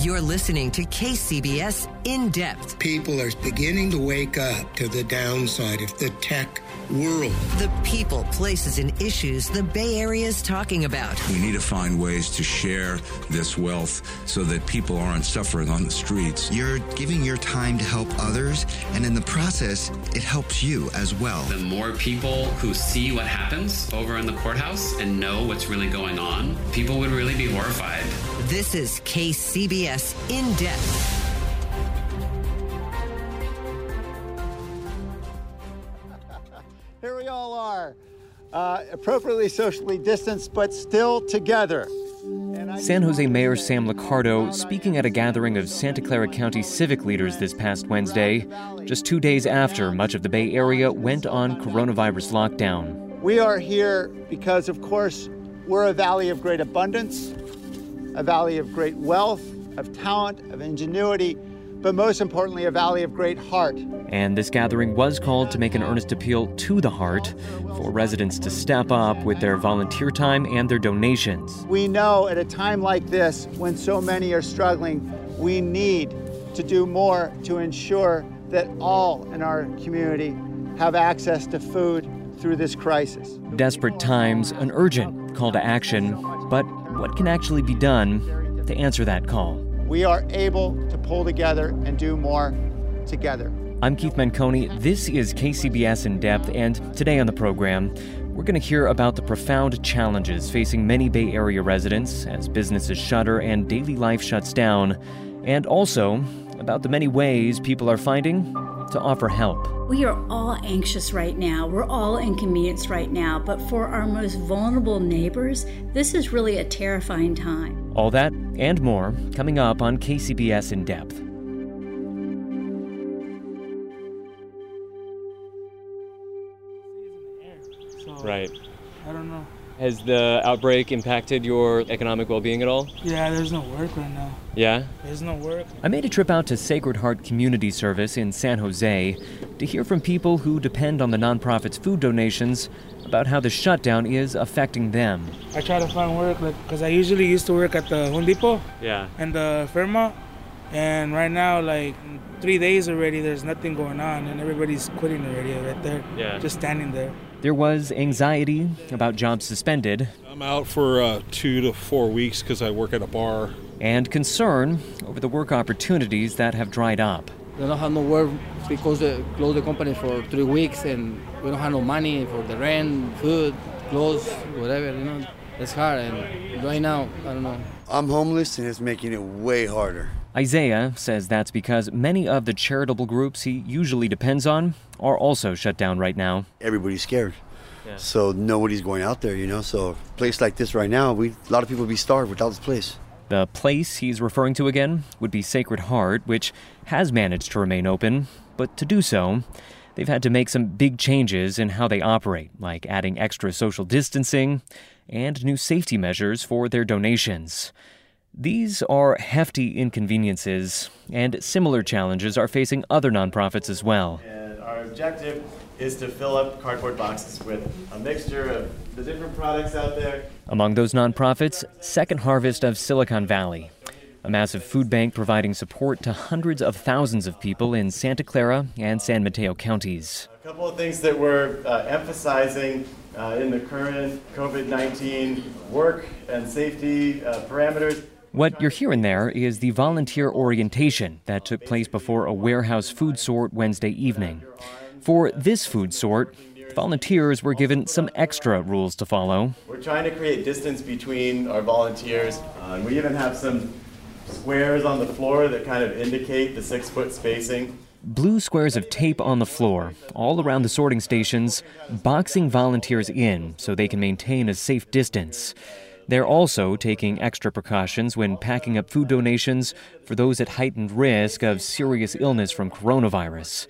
You're listening to KCBS In Depth. People are beginning to wake up to the downside of the tech world. The people, places, and issues the Bay Area is talking about. We need to find ways to share this wealth so that people aren't suffering on the streets. You're giving your time to help others, and in the process, it helps you as well. The more people who see what happens over in the courthouse and know what's really going on, people would really be horrified. This is KCBS In Depth. Uh, appropriately socially distanced, but still together. San Jose Mayor Sam Liccardo speaking at a gathering of Santa Clara County civic leaders this past Wednesday, just two days after much of the Bay Area went on coronavirus lockdown. We are here because, of course, we're a valley of great abundance, a valley of great wealth, of talent, of ingenuity, but most importantly, a valley of great heart. And this gathering was called to make an earnest appeal to the heart for residents to step up with their volunteer time and their donations. We know at a time like this, when so many are struggling, we need to do more to ensure that all in our community have access to food through this crisis. Desperate times, an urgent call to action, but what can actually be done to answer that call? We are able to pull together and do more together. I'm Keith Menconi. This is KCBS In Depth, and today on the program, we're going to hear about the profound challenges facing many Bay Area residents as businesses shutter and daily life shuts down, and also about the many ways people are finding to offer help. We are all anxious right now. We're all inconvenienced right now. But for our most vulnerable neighbors, this is really a terrifying time. All that and more coming up on KCBS In Depth. Right. I don't know. Has the outbreak impacted your economic well being at all? Yeah, there's no work right now. Yeah? There's no work. I made a trip out to Sacred Heart Community Service in San Jose to hear from people who depend on the nonprofit's food donations about how the shutdown is affecting them. I try to find work because I usually used to work at the Home Depot Yeah. and the Fairmont. And right now, like three days already, there's nothing going on, and everybody's quitting already right there. Yeah. Just standing there. There was anxiety about jobs suspended I'm out for uh, two to four weeks because I work at a bar. and concern over the work opportunities that have dried up. We don't have no work because they closed the company for three weeks and we don't have no money for the rent, food, clothes, whatever, you know. It's hard and right now, I don't know. I'm homeless and it's making it way harder. Isaiah says that's because many of the charitable groups he usually depends on are also shut down right now. Everybody's scared. So nobody's going out there, you know. So a place like this right now, we a lot of people would be starved without this place. The place he's referring to again would be Sacred Heart, which has managed to remain open, but to do so, they've had to make some big changes in how they operate, like adding extra social distancing and new safety measures for their donations. These are hefty inconveniences, and similar challenges are facing other nonprofits as well. And our objective is to fill up cardboard boxes with a mixture of the different products out there. Among those nonprofits, Second Harvest of Silicon Valley, a massive food bank providing support to hundreds of thousands of people in Santa Clara and San Mateo counties. A couple of things that we're uh, emphasizing uh, in the current COVID 19 work and safety uh, parameters. What you're hearing there is the volunteer orientation that took place before a warehouse food sort Wednesday evening. For this food sort, volunteers were given some extra rules to follow. We're trying to create distance between our volunteers. Uh, and we even have some squares on the floor that kind of indicate the six foot spacing. Blue squares of tape on the floor, all around the sorting stations, boxing volunteers in so they can maintain a safe distance. They're also taking extra precautions when packing up food donations for those at heightened risk of serious illness from coronavirus.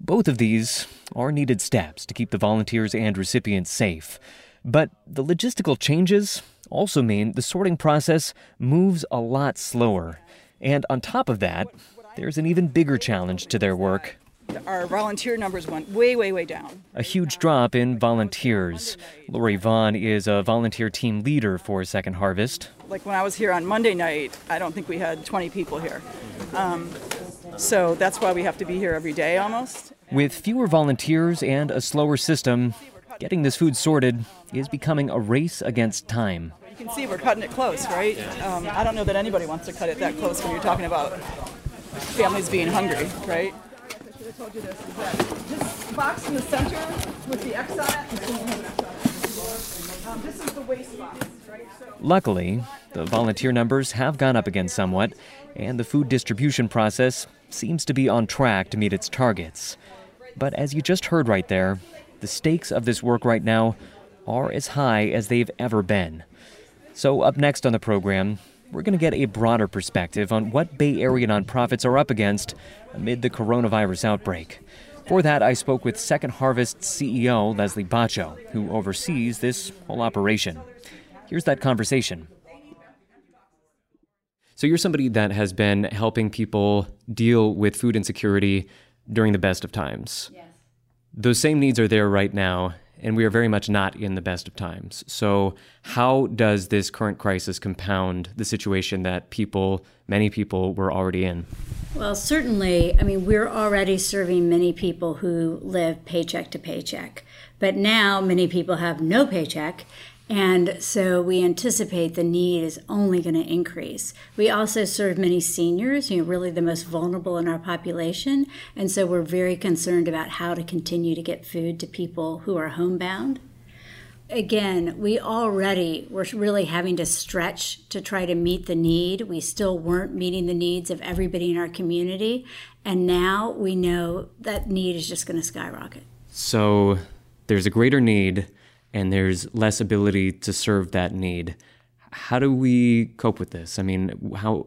Both of these are needed steps to keep the volunteers and recipients safe. But the logistical changes also mean the sorting process moves a lot slower. And on top of that, there's an even bigger challenge to their work our volunteer numbers went way, way, way down. A huge drop in volunteers. Lori Vaughn is a volunteer team leader for Second Harvest. Like when I was here on Monday night, I don't think we had 20 people here. Um, so that's why we have to be here every day almost. With fewer volunteers and a slower system, getting this food sorted is becoming a race against time. You can see we're cutting it close, right? Um, I don't know that anybody wants to cut it that close when you're talking about families being hungry, right? Told you this. Is that this box in the center with the X on it, um, this is the waste box, Luckily, the volunteer numbers have gone up again somewhat, and the food distribution process seems to be on track to meet its targets. But as you just heard right there, the stakes of this work right now are as high as they've ever been. So, up next on the program, we're going to get a broader perspective on what Bay Area nonprofits are up against amid the coronavirus outbreak. For that, I spoke with Second Harvest CEO Leslie Bacho, who oversees this whole operation. Here's that conversation. So, you're somebody that has been helping people deal with food insecurity during the best of times. Yes. Those same needs are there right now, and we are very much not in the best of times. So, how does this current crisis compound the situation that people, many people, were already in? Well, certainly, I mean, we're already serving many people who live paycheck to paycheck. But now many people have no paycheck. And so we anticipate the need is only going to increase. We also serve many seniors, you know, really the most vulnerable in our population. And so we're very concerned about how to continue to get food to people who are homebound. Again, we already were really having to stretch to try to meet the need. We still weren't meeting the needs of everybody in our community. And now we know that need is just going to skyrocket. So, there's a greater need, and there's less ability to serve that need. How do we cope with this? I mean, how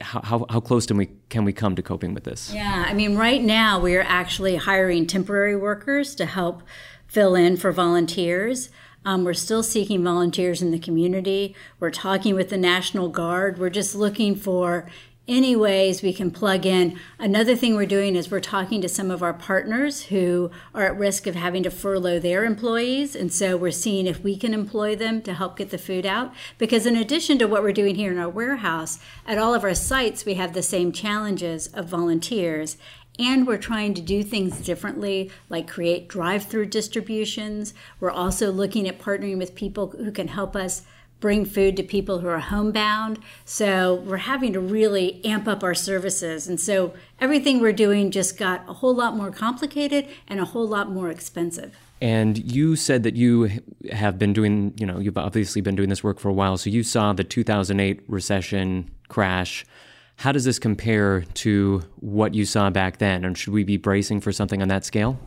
how how close can we can we come to coping with this? Yeah, I mean, right now we are actually hiring temporary workers to help fill in for volunteers. Um, we're still seeking volunteers in the community. We're talking with the National Guard. We're just looking for any ways we can plug in. Another thing we're doing is we're talking to some of our partners who are at risk of having to furlough their employees. And so we're seeing if we can employ them to help get the food out. Because in addition to what we're doing here in our warehouse, at all of our sites, we have the same challenges of volunteers. And we're trying to do things differently, like create drive through distributions. We're also looking at partnering with people who can help us bring food to people who are homebound. So we're having to really amp up our services. And so everything we're doing just got a whole lot more complicated and a whole lot more expensive. And you said that you have been doing, you know, you've obviously been doing this work for a while. So you saw the 2008 recession crash. How does this compare to what you saw back then? And should we be bracing for something on that scale?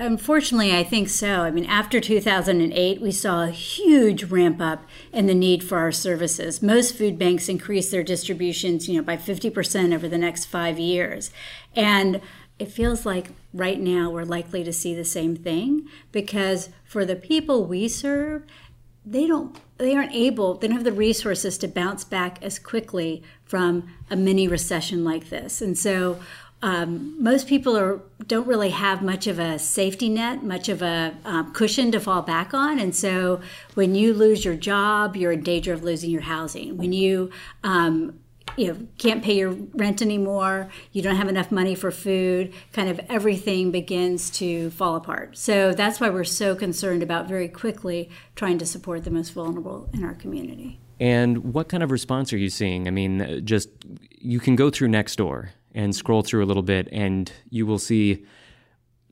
Unfortunately, I think so. I mean, after 2008, we saw a huge ramp up in the need for our services. Most food banks increased their distributions, you know, by 50% over the next five years. And it feels like right now we're likely to see the same thing because for the people we serve, they don't they aren't able they don't have the resources to bounce back as quickly from a mini recession like this and so um, most people are don't really have much of a safety net, much of a um, cushion to fall back on, and so when you lose your job, you're in danger of losing your housing. When you um, you know can't pay your rent anymore, you don't have enough money for food, kind of everything begins to fall apart. So that's why we're so concerned about very quickly trying to support the most vulnerable in our community. And what kind of response are you seeing? I mean, just you can go through Nextdoor and scroll through a little bit, and you will see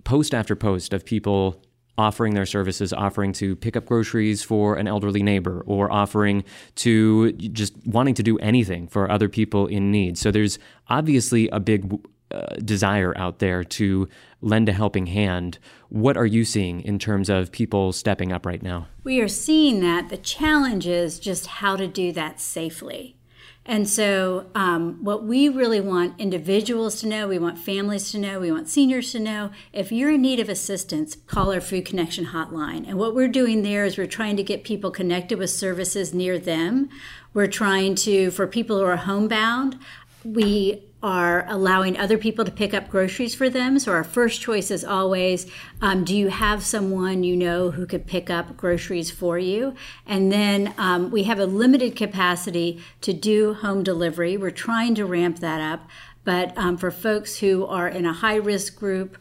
post after post of people offering their services, offering to pick up groceries for an elderly neighbor, or offering to just wanting to do anything for other people in need. So there's obviously a big uh, desire out there to lend a helping hand. What are you seeing in terms of people stepping up right now? We are seeing that. The challenge is just how to do that safely. And so, um, what we really want individuals to know, we want families to know, we want seniors to know if you're in need of assistance, call our Food Connection hotline. And what we're doing there is we're trying to get people connected with services near them. We're trying to, for people who are homebound, we are allowing other people to pick up groceries for them. So our first choice is always um, do you have someone you know who could pick up groceries for you? And then um, we have a limited capacity to do home delivery. We're trying to ramp that up. But um, for folks who are in a high risk group,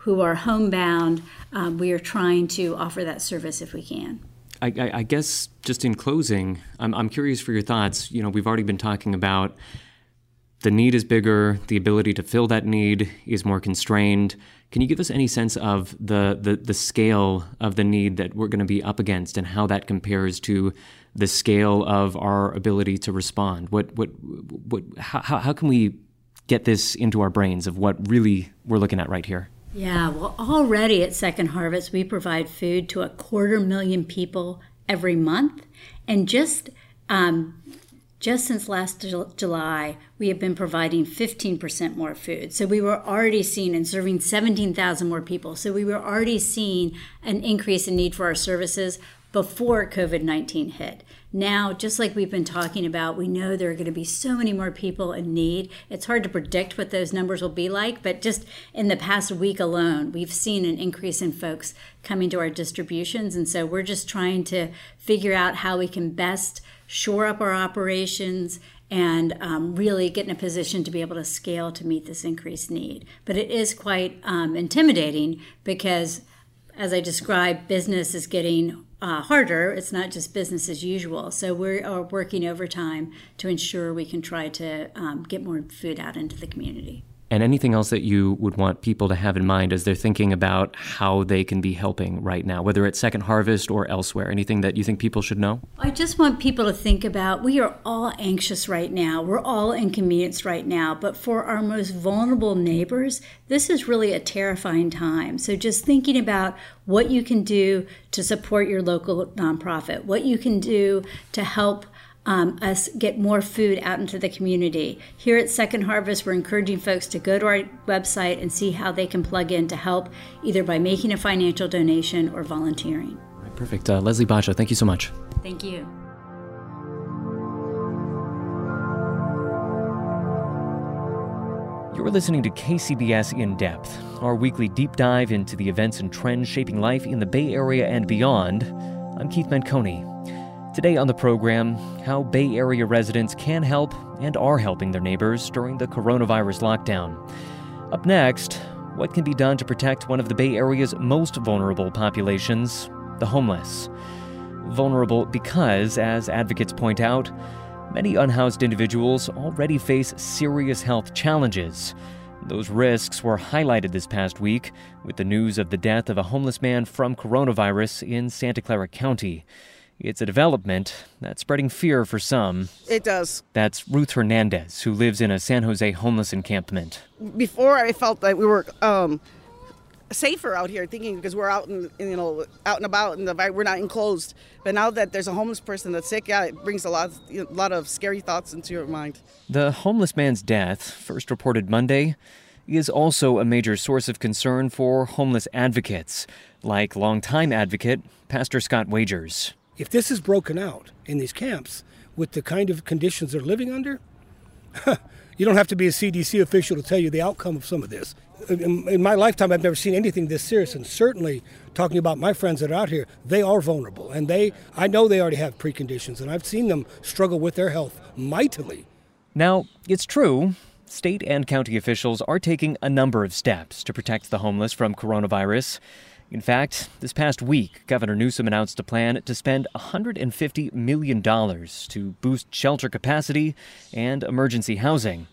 who are homebound, um, we are trying to offer that service if we can. I, I, I guess just in closing, I'm, I'm curious for your thoughts. You know, we've already been talking about the need is bigger, the ability to fill that need is more constrained. Can you give us any sense of the, the, the scale of the need that we're going to be up against and how that compares to the scale of our ability to respond? What, what, what, how, how can we get this into our brains of what really we're looking at right here? Yeah, well, already at Second Harvest, we provide food to a quarter million people every month. And just um, just since last July, we have been providing 15% more food. So we were already seeing and serving 17,000 more people. So we were already seeing an increase in need for our services before COVID 19 hit. Now, just like we've been talking about, we know there are going to be so many more people in need. It's hard to predict what those numbers will be like, but just in the past week alone, we've seen an increase in folks coming to our distributions. And so we're just trying to figure out how we can best shore up our operations and um, really get in a position to be able to scale to meet this increased need. But it is quite um, intimidating because, as I described, business is getting uh, harder. It's not just business as usual. So we are working overtime to ensure we can try to um, get more food out into the community. And anything else that you would want people to have in mind as they're thinking about how they can be helping right now, whether it's Second Harvest or elsewhere? Anything that you think people should know? I just want people to think about we are all anxious right now. We're all inconvenienced right now. But for our most vulnerable neighbors, this is really a terrifying time. So just thinking about what you can do to support your local nonprofit, what you can do to help um, us get more food out into the community. Here at Second Harvest, we're encouraging folks to go to our website and see how they can plug in to help, either by making a financial donation or volunteering. Right, perfect. Uh, Leslie Bacho, thank you so much. Thank you. You're listening to KCBS In Depth, our weekly deep dive into the events and trends shaping life in the Bay Area and beyond. I'm Keith Menconi. Today on the program, how Bay Area residents can help and are helping their neighbors during the coronavirus lockdown. Up next, what can be done to protect one of the Bay Area's most vulnerable populations, the homeless. Vulnerable because, as advocates point out, many unhoused individuals already face serious health challenges. Those risks were highlighted this past week with the news of the death of a homeless man from coronavirus in Santa Clara County. It's a development that's spreading fear for some. It does. That's Ruth Hernandez, who lives in a San Jose homeless encampment. Before, I felt that we were um, safer out here, thinking because we're out and you know out and about and the, we're not enclosed. But now that there's a homeless person that's sick, yeah, it brings a lot, a lot of scary thoughts into your mind. The homeless man's death, first reported Monday, is also a major source of concern for homeless advocates, like longtime advocate Pastor Scott Wagers if this is broken out in these camps with the kind of conditions they're living under, you don't have to be a CDC official to tell you the outcome of some of this. In, in, my lifetime, I've never seen anything this serious, and certainly talking about my friends that are out here, they are vulnerable, and they, I know they already have preconditions, and I've seen them struggle with their health mightily. Now, it's true. State and county officials are taking a number of steps to protect the homeless from coronavirus. In fact, this past week, Governor Newsom announced a plan to spend $150 million to boost shelter capacity and emergency housing.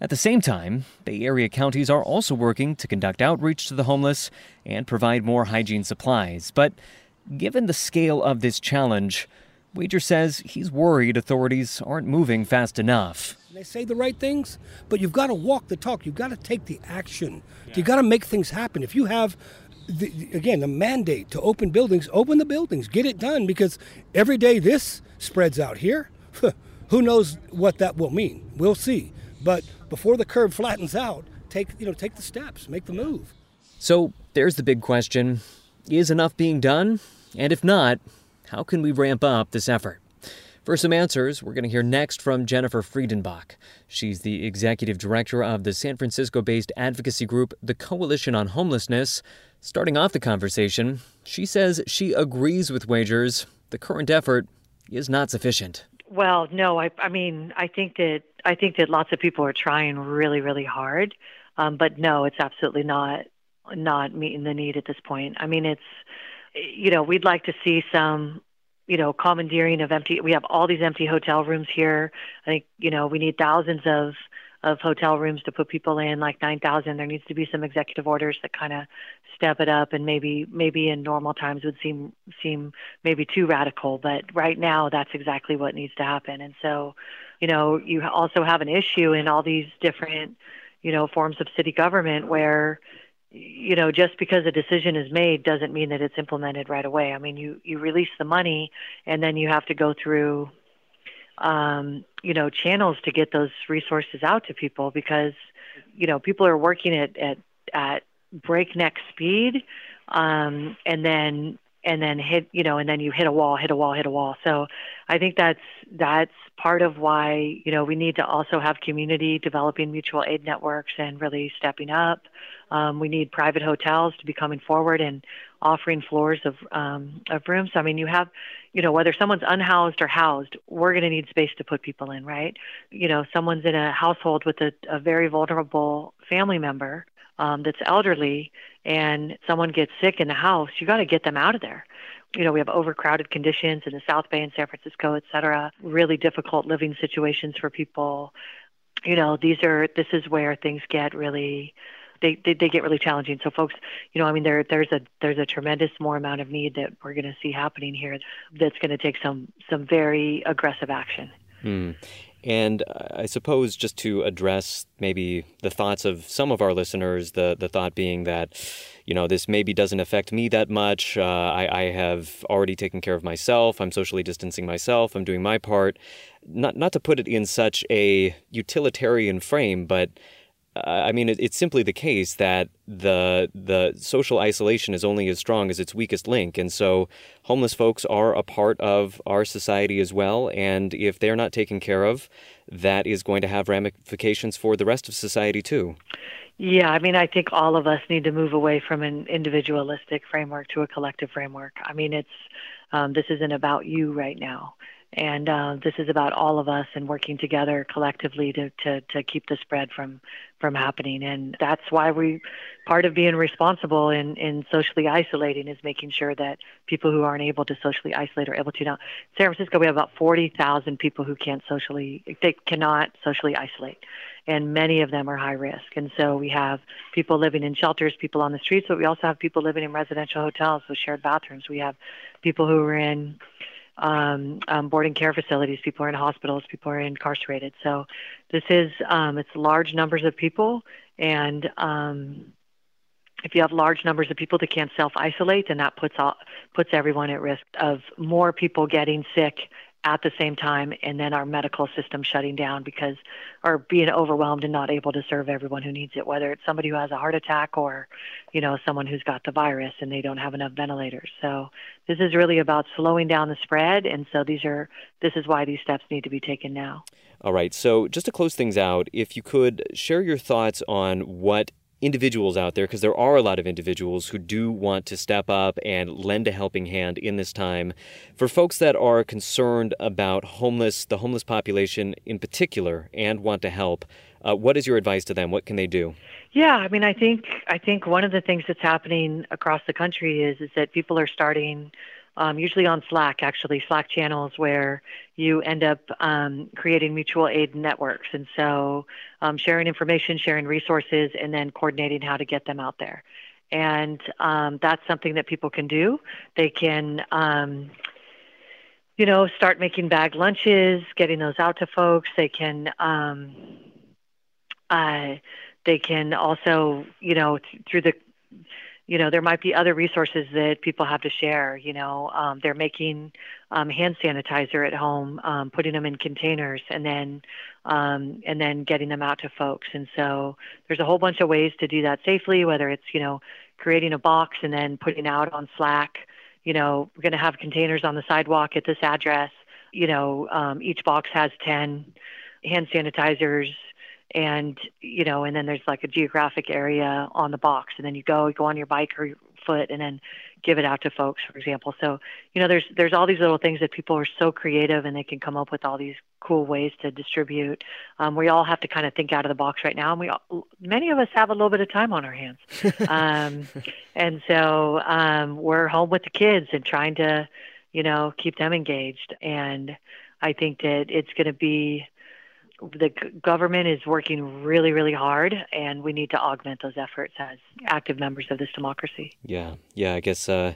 At the same time, Bay Area counties are also working to conduct outreach to the homeless and provide more hygiene supplies. But given the scale of this challenge, Wagers says he's worried authorities aren't moving fast enough. They say the right things, but you've got to walk the talk. You've got to take the action. Yeah. You've got to make things happen. If you have the, again, the mandate to open buildings, open the buildings, get it done because every day this spreads out here, who knows what that will mean? We'll see. But before the curve flattens out, take you know take the steps, make the move. So there's the big question: Is enough being done? And if not, how can we ramp up this effort? For some answers, we're going to hear next from Jennifer Friedenbach. She's the executive director of the San Francisco based advocacy group, the Coalition on Homelessness. Starting off the conversation, she says she agrees with Wagers. The current effort is not sufficient. Well, no, I, I mean, I think that I think that lots of people are trying really, really hard, um, but no, it's absolutely not not meeting the need at this point. I mean, it's you know, we'd like to see some you know, commandeering of empty. We have all these empty hotel rooms here. I think you know we need thousands of of hotel rooms to put people in, like 9,000. There needs to be some executive orders that kind of step it up, and maybe maybe in normal times would seem seem maybe too radical, but right now that's exactly what needs to happen. And so, you know, you also have an issue in all these different, you know, forms of city government where you know, just because a decision is made doesn't mean that it's implemented right away. I mean, you you release the money, and then you have to go through, um, you know, channels to get those resources out to people because, you know, people are working at at at breakneck speed, um, and then and then hit you know and then you hit a wall hit a wall hit a wall. So i think that's that's part of why you know we need to also have community developing mutual aid networks and really stepping up. Um, we need private hotels to be coming forward and offering floors of um, of rooms i mean you have you know whether someone's unhoused or housed we're going to need space to put people in right you know someone's in a household with a, a very vulnerable family member um, that's elderly and someone gets sick in the house, you got to get them out of there. You know, we have overcrowded conditions in the South Bay and San Francisco, et cetera, really difficult living situations for people. You know, these are, this is where things get really, they, they, they get really challenging. So folks, you know, I mean, there, there's a, there's a tremendous more amount of need that we're going to see happening here that's going to take some, some very aggressive action. Hmm. And I suppose just to address maybe the thoughts of some of our listeners, the, the thought being that, you know, this maybe doesn't affect me that much. Uh, I, I have already taken care of myself. I'm socially distancing myself. I'm doing my part. Not, not to put it in such a utilitarian frame, but I mean, it's simply the case that the the social isolation is only as strong as its weakest link, and so homeless folks are a part of our society as well. And if they're not taken care of, that is going to have ramifications for the rest of society too. Yeah, I mean, I think all of us need to move away from an individualistic framework to a collective framework. I mean, it's um, this isn't about you right now. And uh, this is about all of us and working together collectively to, to, to keep the spread from, from happening. And that's why we, part of being responsible in, in socially isolating is making sure that people who aren't able to socially isolate are able to. Now, San Francisco, we have about 40,000 people who can't socially, they cannot socially isolate. And many of them are high risk. And so we have people living in shelters, people on the streets, but we also have people living in residential hotels with shared bathrooms. We have people who are in um, um, boarding care facilities. People are in hospitals. People are incarcerated. So this is um, it's large numbers of people, and um, if you have large numbers of people that can't self isolate, then that puts all, puts everyone at risk of more people getting sick at the same time and then our medical system shutting down because or being overwhelmed and not able to serve everyone who needs it whether it's somebody who has a heart attack or you know someone who's got the virus and they don't have enough ventilators. So this is really about slowing down the spread and so these are this is why these steps need to be taken now. All right. So just to close things out if you could share your thoughts on what individuals out there, because there are a lot of individuals who do want to step up and lend a helping hand in this time. For folks that are concerned about homeless, the homeless population in particular, and want to help, uh, what is your advice to them? What can they do? Yeah, I mean, I think I think one of the things that's happening across the country is is that people are starting um, usually on Slack, actually, Slack channels where you end up um, creating mutual aid networks. And so um, sharing information, sharing resources, and then coordinating how to get them out there. And um, that's something that people can do. They can, um, you know, start making bag lunches, getting those out to folks. They can, um, uh, they can also, you know, th- through the you know there might be other resources that people have to share you know um, they're making um, hand sanitizer at home um, putting them in containers and then um, and then getting them out to folks. And so there's a whole bunch of ways to do that safely whether it's you know creating a box and then putting out on slack you know we're going to have containers on the sidewalk at this address. You know, um, each box has 10 hand sanitizers and you know and then there's like a geographic area on the box and then you go you go on your bike or your foot and then give it out to folks for example. So you know there's there's all these little things that people are so creative and they can come up with all these cool ways to distribute. Um, we all have to kind of think out of the box right now and we all, many of us have a little bit of time on our hands. Um, and so um, we're home with the kids and trying to you know keep them engaged. And i think that it's going to be the government is working really, really hard, and we need to augment those efforts as active members of this democracy. Yeah, yeah. I guess uh,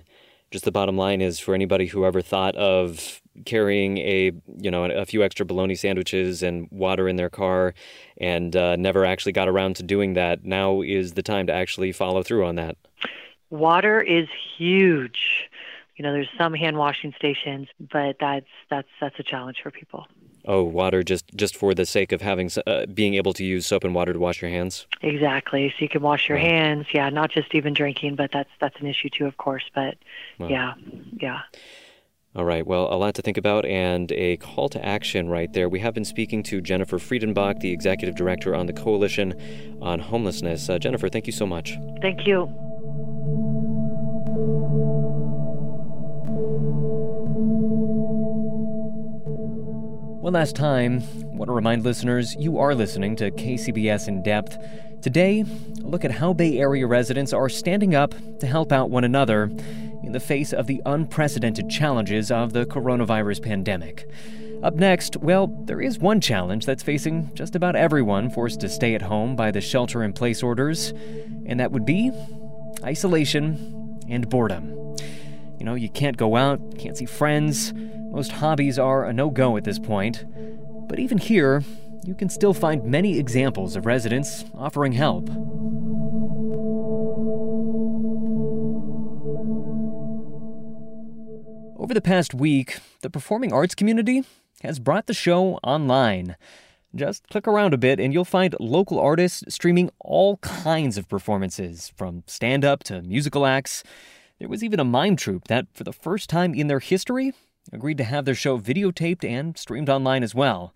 just the bottom line is for anybody who ever thought of carrying a you know a few extra bologna sandwiches and water in their car, and uh, never actually got around to doing that. Now is the time to actually follow through on that. Water is huge. You know, there's some hand washing stations, but that's that's that's a challenge for people. Oh, water just just for the sake of having uh, being able to use soap and water to wash your hands. Exactly. So you can wash your hands. Yeah, not just even drinking, but that's that's an issue too, of course. But yeah, yeah. All right. Well, a lot to think about and a call to action right there. We have been speaking to Jennifer Friedenbach, the executive director on the Coalition on Homelessness. Uh, Jennifer, thank you so much. Thank you. One last time, I want to remind listeners you are listening to KCBS In Depth. Today, a look at how Bay Area residents are standing up to help out one another in the face of the unprecedented challenges of the coronavirus pandemic. Up next, well, there is one challenge that's facing just about everyone forced to stay at home by the shelter in place orders, and that would be isolation and boredom. You know, you can't go out, can't see friends. Most hobbies are a no go at this point. But even here, you can still find many examples of residents offering help. Over the past week, the performing arts community has brought the show online. Just click around a bit and you'll find local artists streaming all kinds of performances, from stand up to musical acts. There was even a mime troupe that, for the first time in their history, agreed to have their show videotaped and streamed online as well.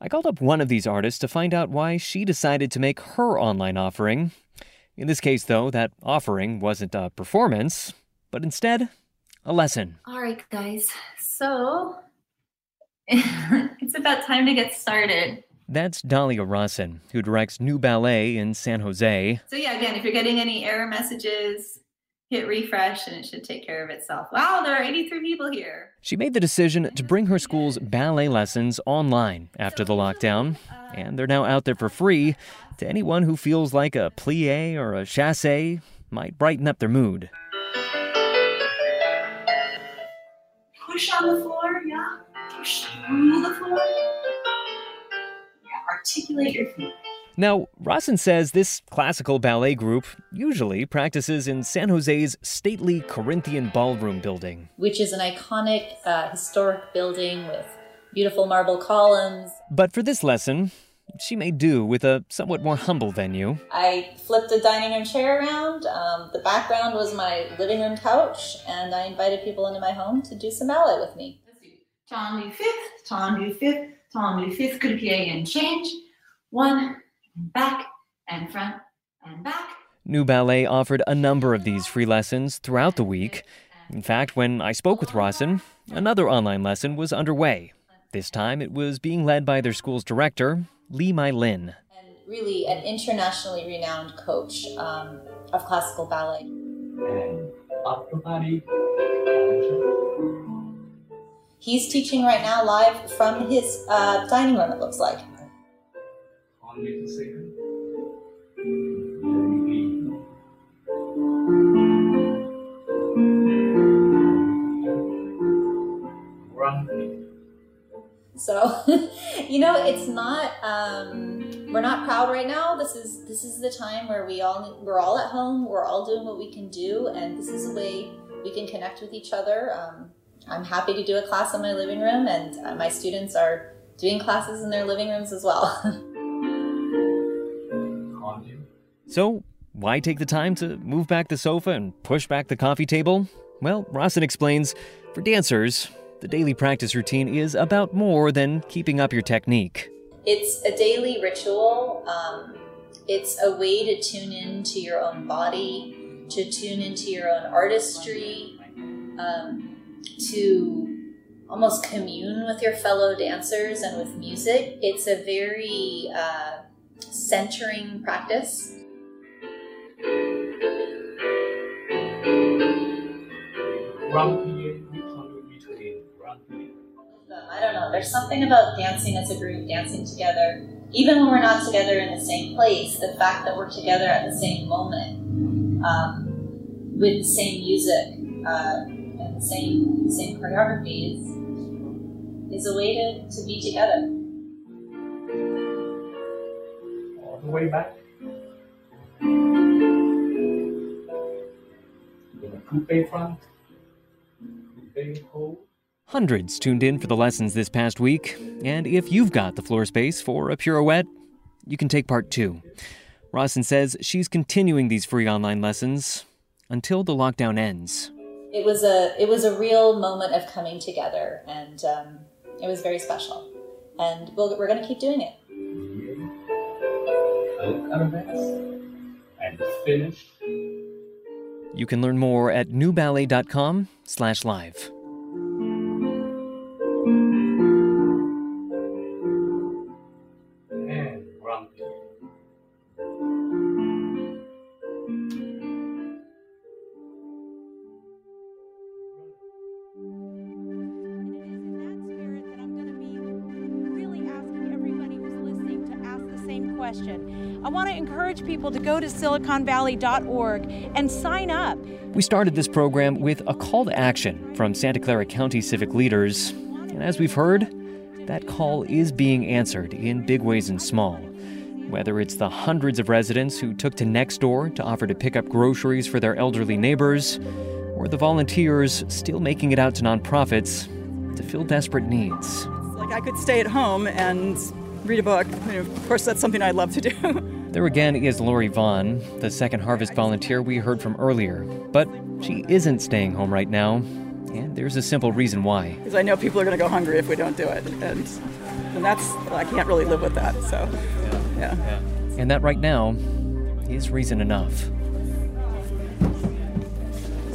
I called up one of these artists to find out why she decided to make her online offering. In this case, though, that offering wasn't a performance, but instead, a lesson. All right, guys. So, it's about time to get started. That's Dalia Rawson, who directs New Ballet in San Jose. So, yeah, again, if you're getting any error messages, hit refresh and it should take care of itself. Wow, there are 83 people here. She made the decision to bring her school's ballet lessons online after the lockdown, and they're now out there for free to anyone who feels like a plie or a chasse might brighten up their mood. Push on the floor, yeah. Push through the floor. Yeah, articulate your feet. Now, Rawson says this classical ballet group usually practices in San Jose's stately Corinthian ballroom building, which is an iconic uh, historic building with beautiful marble columns. But for this lesson, she may do with a somewhat more humble venue. I flipped a dining room chair around. Um, the background was my living room couch, and I invited people into my home to do some ballet with me. Tendu fifth, tendu fifth, Tom tendu fifth, coup de pied and change. One, and back and front and back. New Ballet offered a number of these free lessons throughout the week. In fact, when I spoke with Rawson, another online lesson was underway. This time it was being led by their school's director, Lee My Lin. And really an internationally renowned coach um, of classical ballet. He's teaching right now live from his uh, dining room, it looks like. So, you know, it's not. Um, we're not proud right now. This is this is the time where we all we're all at home. We're all doing what we can do, and this is a way we can connect with each other. Um, I'm happy to do a class in my living room, and uh, my students are doing classes in their living rooms as well. So, why take the time to move back the sofa and push back the coffee table? Well, Rawson explains for dancers, the daily practice routine is about more than keeping up your technique. It's a daily ritual. Um, it's a way to tune in to your own body, to tune into your own artistry, um, to almost commune with your fellow dancers and with music. It's a very uh, centering practice. I don't know. There's something about dancing as a group, dancing together. Even when we're not together in the same place, the fact that we're together at the same moment, um, with the same music uh, and the same same choreography is is a way to, to be together. All the way back. Coupe front. Hundreds tuned in for the lessons this past week, and if you've got the floor space for a pirouette, you can take part too. Rawson says she's continuing these free online lessons until the lockdown ends. It was a it was a real moment of coming together, and um, it was very special. And we'll, we're going to keep doing it. and finished. You can learn more at newballet.com slash live. And grumpy. same question. I want to encourage people to go to siliconvalley.org and sign up. We started this program with a call to action from Santa Clara County civic leaders. And as we've heard, that call is being answered in big ways and small. Whether it's the hundreds of residents who took to Nextdoor to offer to pick up groceries for their elderly neighbors, or the volunteers still making it out to nonprofits to fill desperate needs. Like I could stay at home and read a book. You know, of course, that's something I'd love to do. There again is Lori Vaughn, the second harvest volunteer we heard from earlier. But she isn't staying home right now, and there's a simple reason why. Because I know people are going to go hungry if we don't do it, and and that's I can't really live with that. So, yeah. And that right now is reason enough.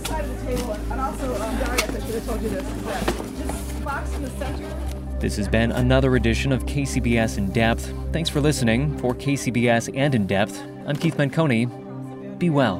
Side of the table, and also um, Darius, I should have told you this. Is that this box in the center This has been another edition of KCBS In Depth. Thanks for listening. For KCBS and In Depth, I'm Keith Menconi. Be well.